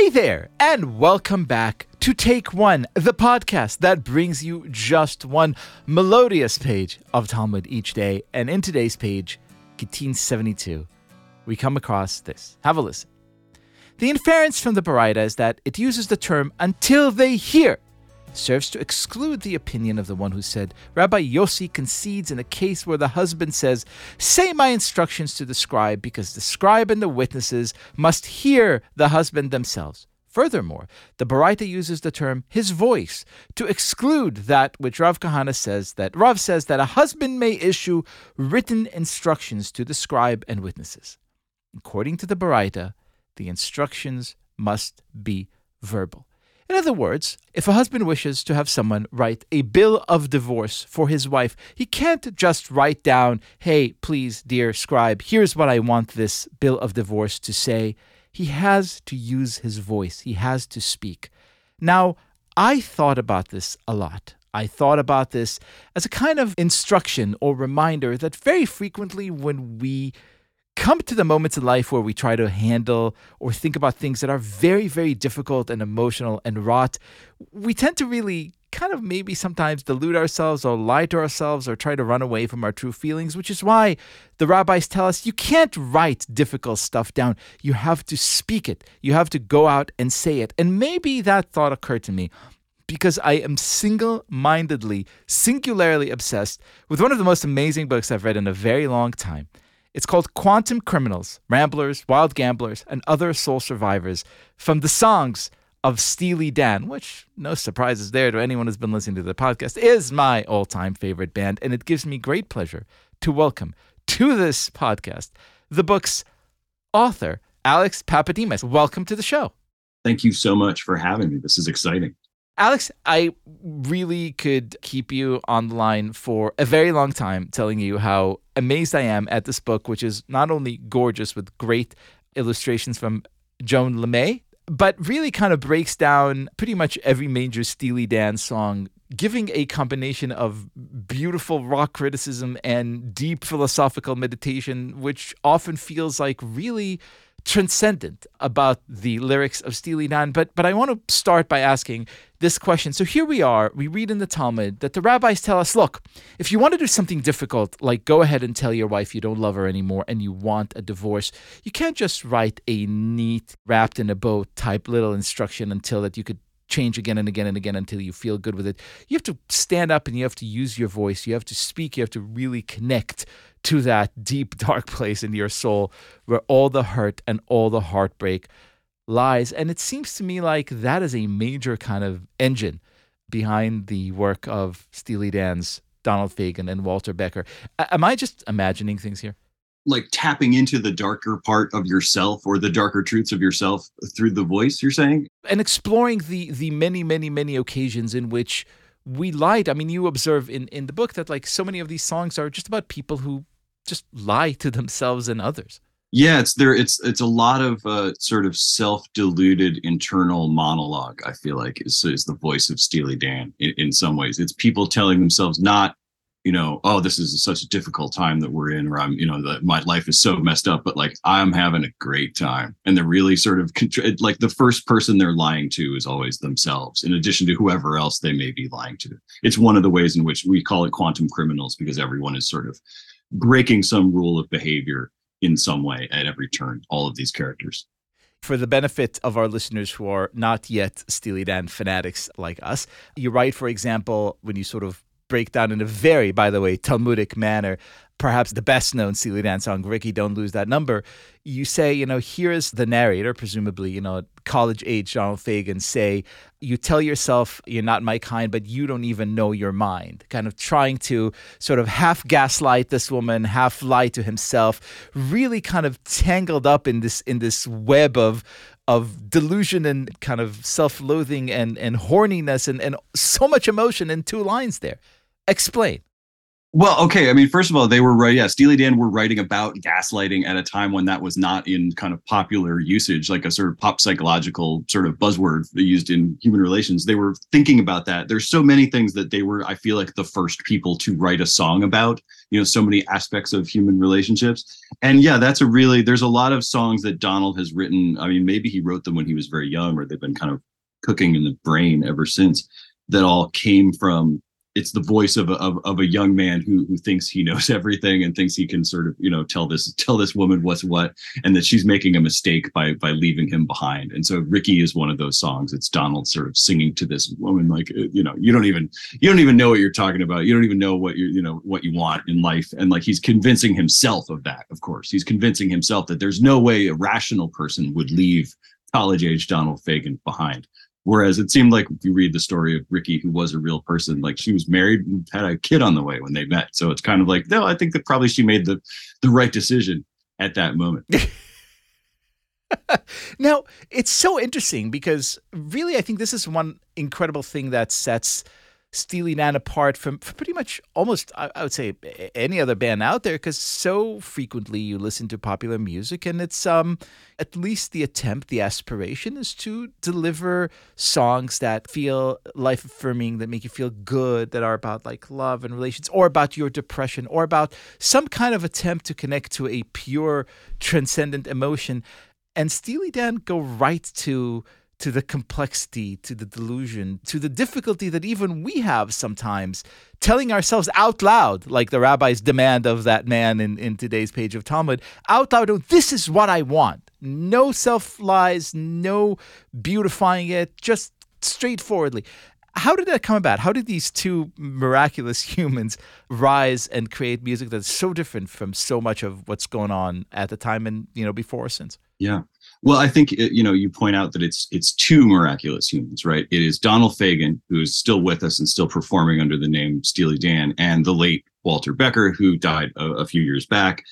Hey there, and welcome back to Take One, the podcast that brings you just one melodious page of Talmud each day. And in today's page, Gittin 72, we come across this. Have a listen. The inference from the Baraita is that it uses the term until they hear serves to exclude the opinion of the one who said, Rabbi Yossi concedes in a case where the husband says, Say my instructions to the scribe, because the scribe and the witnesses must hear the husband themselves. Furthermore, the Baraita uses the term his voice to exclude that which Rav Kahana says that Rav says that a husband may issue written instructions to the scribe and witnesses. According to the Baraita, the instructions must be verbal. In other words, if a husband wishes to have someone write a bill of divorce for his wife, he can't just write down, hey, please, dear scribe, here's what I want this bill of divorce to say. He has to use his voice, he has to speak. Now, I thought about this a lot. I thought about this as a kind of instruction or reminder that very frequently when we come to the moments in life where we try to handle or think about things that are very, very difficult and emotional and wrought, we tend to really kind of maybe sometimes delude ourselves or lie to ourselves or try to run away from our true feelings, which is why the rabbis tell us you can't write difficult stuff down. You have to speak it, you have to go out and say it. And maybe that thought occurred to me because I am single mindedly, singularly obsessed with one of the most amazing books I've read in a very long time. It's called Quantum Criminals, Ramblers, Wild Gamblers, and Other Sole Survivors from the songs of Steely Dan, which, no surprises there to anyone who's been listening to the podcast, is my all time favorite band. And it gives me great pleasure to welcome to this podcast the book's author, Alex Pappademas. Welcome to the show. Thank you so much for having me. This is exciting. Alex, I really could keep you on the line for a very long time telling you how amazed I am at this book, which is not only gorgeous with great illustrations from Joan LeMay, but really kind of breaks down pretty much every major Steely Dan song, giving a combination of beautiful rock criticism and deep philosophical meditation, which often feels like really transcendent about the lyrics of Steely Dan. But but I want to start by asking this question. So here we are. We read in the Talmud that the rabbis tell us, look, if you want to do something difficult, like go ahead and tell your wife you don't love her anymore and you want a divorce, you can't just write a neat, wrapped in a bow type little instruction until that you could change again and again and again until you feel good with it. You have to stand up and you have to use your voice. You have to speak. You have to really connect to that deep, dark place in your soul where all the hurt and all the heartbreak lies. And it seems to me like that is a major kind of engine behind the work of Steely Dan's Donald Fagen and Walter Becker. Am I just imagining things here? Like tapping into the darker part of yourself or the darker truths of yourself through the voice, you're saying? And exploring the the many, many, many occasions in which we lied. I mean, you observe in, in the book that like so many of these songs are just about people who just lie to themselves and others. Yeah it's there it's it's a lot of uh, sort of self-deluded internal monologue i feel like is, is the voice of steely dan in, in some ways. It's people telling themselves not you know oh this is such a difficult time that we're in or i'm you know that my life is so messed up but like i'm having a great time. And they're really sort of like the first person they're lying to is always themselves in addition to whoever else they may be lying to. It's one of the ways in which we call it quantum criminals because everyone is sort of breaking some rule of behavior in some way at every turn, all of these characters. For the benefit of our listeners who are not yet Steely Dan fanatics like us, you write, for example, when you sort of break down in a very, by the way, Talmudic manner perhaps the best known Steely Dan song, Rikki, Don't Lose That Number, you say, you know, here's the narrator, presumably, you know, college age Donald Fagen, say, you tell yourself you're not my kind, but you don't even know your mind. Kind of trying to sort of half gaslight this woman, half lie to himself, really kind of tangled up in this in this web of of delusion and kind of self-loathing and, and horniness and, and so much emotion in two lines there. Explain. Well, okay. I mean, first of all, they were right. Yeah, Steely Dan were writing about gaslighting at a time when that was not in kind of popular usage, like a sort of pop psychological sort of buzzword used in human relations. They were thinking about that. There's so many things that they were, I feel like, the first people to write a song about, you know, so many aspects of human relationships. And yeah, that's a really, there's a lot of songs that Donald has written. I mean, maybe he wrote them when he was very young, or they've been kind of cooking in the brain ever since, that all came from it's the voice of a, of, of a young man who who thinks he knows everything and thinks he can sort of you know tell this tell this woman what's what and that she's making a mistake by by leaving him behind. And so Rikki is one of those songs. It's donald sort of singing to this woman like uh, you know you don't even you don't even know what you're talking about. You don't even know what you you know what you want in life. And like he's convincing himself of that of course. He's convincing himself that there's no way a rational person would leave college age donald Fagen behind Whereas it seemed like if you read the story of Rikki, who was a real person, like she was married and had a kid on the way when they met. So it's kind of like, no, I think that probably she made the the right decision at that moment. now, it's so interesting because really I think this is one incredible thing that sets Steely Dan apart from, from pretty much almost, I, I, would say, any other band out there because so frequently you listen to popular music and it's um at least the attempt, the aspiration is to deliver songs that feel life affirming, that make you feel good, that are about like love and relations or about your depression or about some kind of attempt to connect to a pure transcendent emotion. And Steely Dan go right to to the complexity, to the delusion, to the difficulty that even we have sometimes telling ourselves out loud, like the rabbi's demand of that man in, in today's page of Talmud, out loud, oh, this is what I want. No self lies, no beautifying it, just straightforwardly. How did that come about? How did these two miraculous humans rise and create music that's so different from so much of what's going on at the time and you know before or since? Yeah. Well, I think uh, you know you point out that it's it's two miraculous humans, right? It is Donald Fagen, who is still with us and still performing under the name Steely Dan, and the late Walter Becker, who died a, a few years back.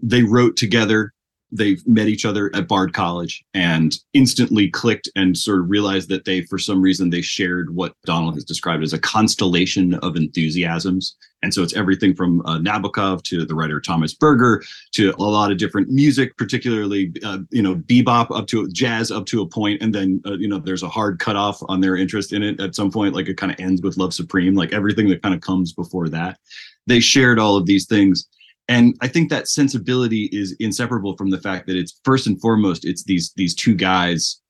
They wrote together they met each other at Bard College and instantly clicked and sort of realized that they, for some reason, they shared what Donald has described as a constellation of enthusiasms. And so it's everything from uh, Nabokov to the writer Thomas Berger to a lot of different music, particularly uh, you know bebop up to jazz up to a point, and then uh, you know there's a hard cutoff on their interest in it at some point. Like it kind of ends with Love Supreme, like everything that kind of comes before that. They shared all of these things and i think that sensibility is inseparable from the fact that it's first and foremost it's these these two guys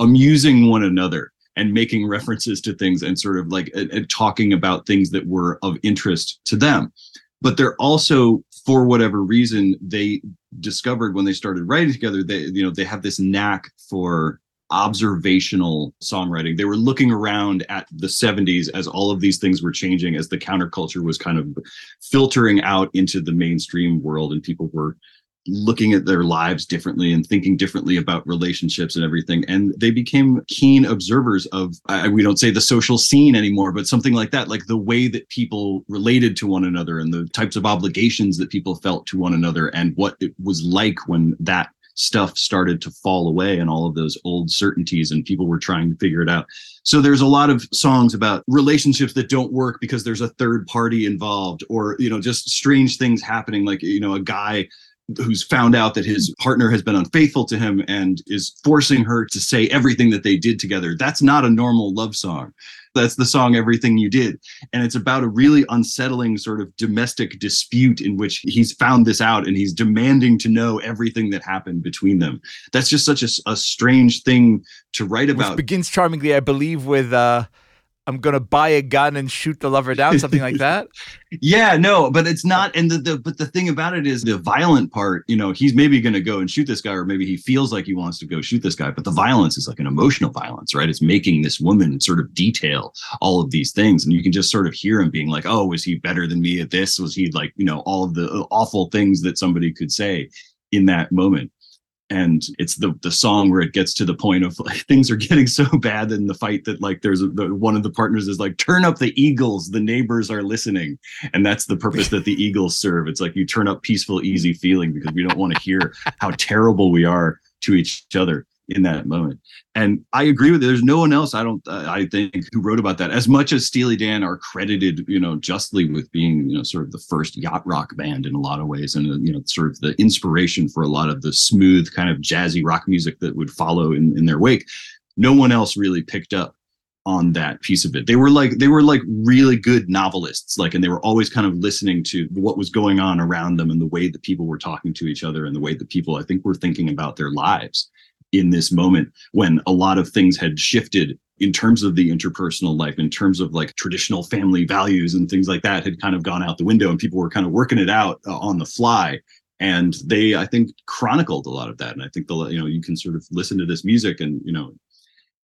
amusing one another and making references to things and sort of like uh, talking about things that were of interest to them. But they're also for whatever reason they discovered when they started writing together they you know they have this knack for observational songwriting. They were looking around at the 70s as all of these things were changing, as the counterculture was kind of filtering out into the mainstream world, and people were looking at their lives differently and thinking differently about relationships and everything. And they became keen observers of, I, we don't say the social scene anymore, but something like that, like the way that people related to one another and the types of obligations that people felt to one another and what it was like when that stuff started to fall away and all of those old certainties and people were trying to figure it out. So there's a lot of songs about relationships that don't work because there's a third party involved or you know just strange things happening like you know a guy who's found out that his partner has been unfaithful to him and is forcing her to say everything that they did together. That's not a normal love song. That's the song Everything You Did. And it's about a really unsettling sort of domestic dispute in which he's found this out and he's demanding to know everything that happened between them. That's just such a, a strange thing to write about. Which begins charmingly, I believe, with uh I'm gonna buy a gun and shoot the lover down, something like that. yeah, no, but it's not. And the, the but the thing about it is the violent part. You know, he's maybe gonna go and shoot this guy, or maybe he feels like he wants to go shoot this guy. But the violence is like an emotional violence, right? It's making this woman sort of detail all of these things, and you can just sort of hear him being like, "Oh, was he better than me at this? Was he like, you know, all of the uh, awful things that somebody could say in that moment?" And it's the the song where it gets to the point of like things are getting so bad in the fight that like there's a, the, one of the partners is like turn up the eagles the neighbors are listening. And that's the purpose that the eagles serve. It's like you turn up peaceful easy feeling because we don't want to hear how terrible we are to each other in that moment. And I agree with it. There's no one else I don't uh, I think who wrote about that as much as Steely Dan are credited, you know, justly with being, you know, sort of the first yacht rock band in a lot of ways and uh, you know, sort of the inspiration for a lot of the smooth kind of jazzy rock music that would follow in, in their wake. No one else really picked up on that piece of it. They were like they were like really good novelists, like, and they were always kind of listening to what was going on around them and the way that people were talking to each other and the way that people I think were thinking about their lives in this moment when a lot of things had shifted in terms of the interpersonal life, in terms of like traditional family values and things like that had kind of gone out the window and people were kind of working it out uh, on the fly. And they, I think, chronicled a lot of that. And I think the, you know, you can sort of listen to this music and, you know,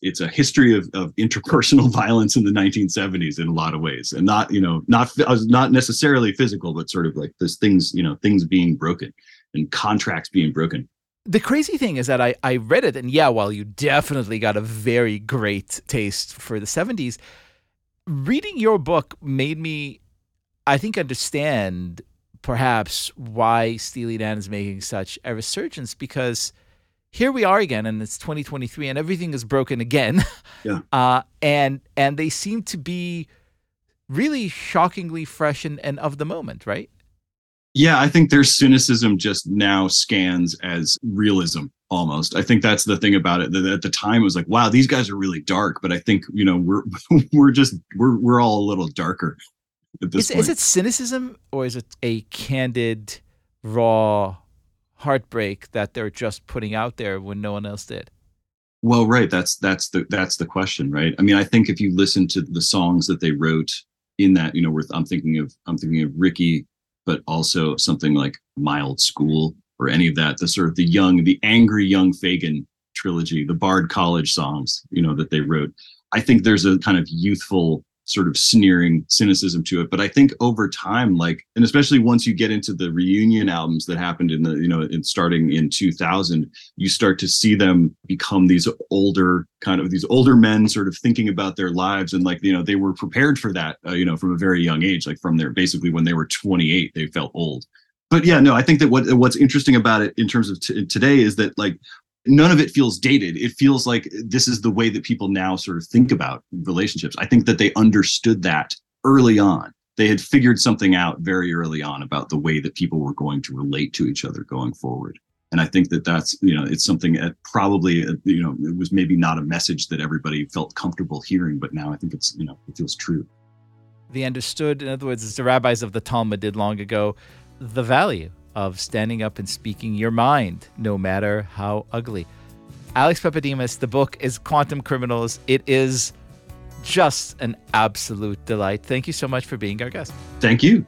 it's a history of, of interpersonal violence in the 1970s in a lot of ways and not you know not not necessarily physical but sort of like this things you know things being broken and contracts being broken the crazy thing is that I, I read it, and yeah, while you definitely got a very great taste for the 70s, reading your book made me, I think, understand perhaps why Steely Dan is making such a resurgence because here we are again, and it's 2023, and everything is broken again. Yeah. Uh, and and they seem to be really shockingly fresh and, and of the moment, right? Yeah, I think their cynicism just now scans as realism almost. I think that's the thing about it. That at the time it was like, wow, these guys are really dark. But I think you know we're we're just we're we're all a little darker at this is, point. Is it cynicism or is it a candid, raw heartbreak that they're just putting out there when no one else did? Well, right. That's that's the that's the question, right? I mean, I think if you listen to the songs that they wrote in that, you know, where I'm thinking of I'm thinking of Rikki but also something like My Old School or any of that, the sort of the young, the angry young Fagen trilogy, the Bard College songs, you know, that they wrote. I think there's a kind of youthful sort of sneering cynicism to it. But i think over time like and especially once you get into the reunion albums that happened in the you know in starting in 2000 you start to see them become these older kind of these older men sort of thinking about their lives and like you know they were prepared for that uh, you know from a very young age like from their basically when they were 28 they felt old. But yeah no i think that what what's interesting about it in terms of t- today is that like none of it feels dated. It feels like this is the way that people now sort of think about relationships. I think that they understood that early on. They had figured something out very early on about the way that people were going to relate to each other going forward. And I think that that's, you know, it's something that probably, you know, it was maybe not a message that everybody felt comfortable hearing, but now I think it's, you know, it feels true. They understood, in other words, as the rabbis of the Talmud did long ago, the value of standing up and speaking your mind, no matter how ugly. Alex Pappademas, the book is Quantum Criminals. It is just an absolute delight. Thank you so much for being our guest. Thank you.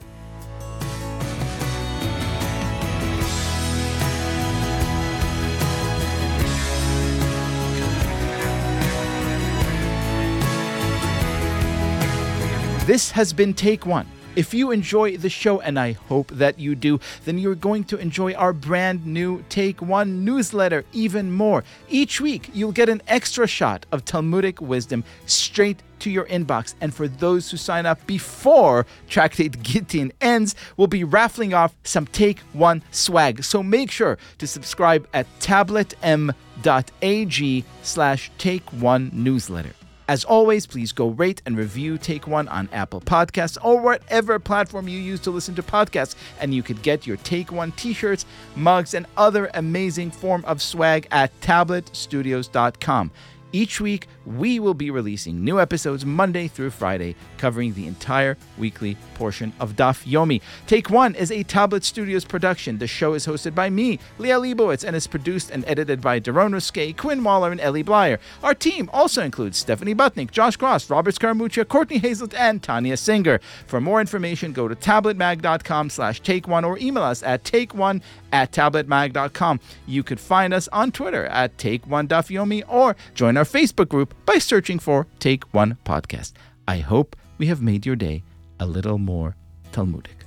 This has been Take One if you enjoy the show, and I hope that you do, then you're going to enjoy our brand new Take One newsletter even more. Each week, you'll get an extra shot of Talmudic wisdom straight to your inbox. And for those who sign up before Tractate Gittin ends, we'll be raffling off some Take One swag. So make sure to subscribe at tabletm.ag slash Take One newsletter. As always, please go rate and review Take One on Apple Podcasts or whatever platform you use to listen to podcasts, and you could get your Take One t shirts, mugs, and other amazing form of swag at tabletstudios.com. Each week, we will be releasing new episodes Monday through Friday, covering the entire weekly portion of Daf Yomi. Take One is a Tablet Studios production. The show is hosted by me, Liel Leibovitz, and is produced and edited by Darone Ruskay, Quinn Waller, and Elie Bleier. Our team also includes Stephanie Butnick, Josh Kross, Robert Scaramuccia, Courtney Hazlett, and Tanya Singer. For more information, go to tabletmag.com slash take one or email us at take one at tabletmag.com. You could find us on Twitter at Take One Daf Yomi or join our Facebook group by searching for Take One Podcast. I hope we have made your day a little more Talmudic.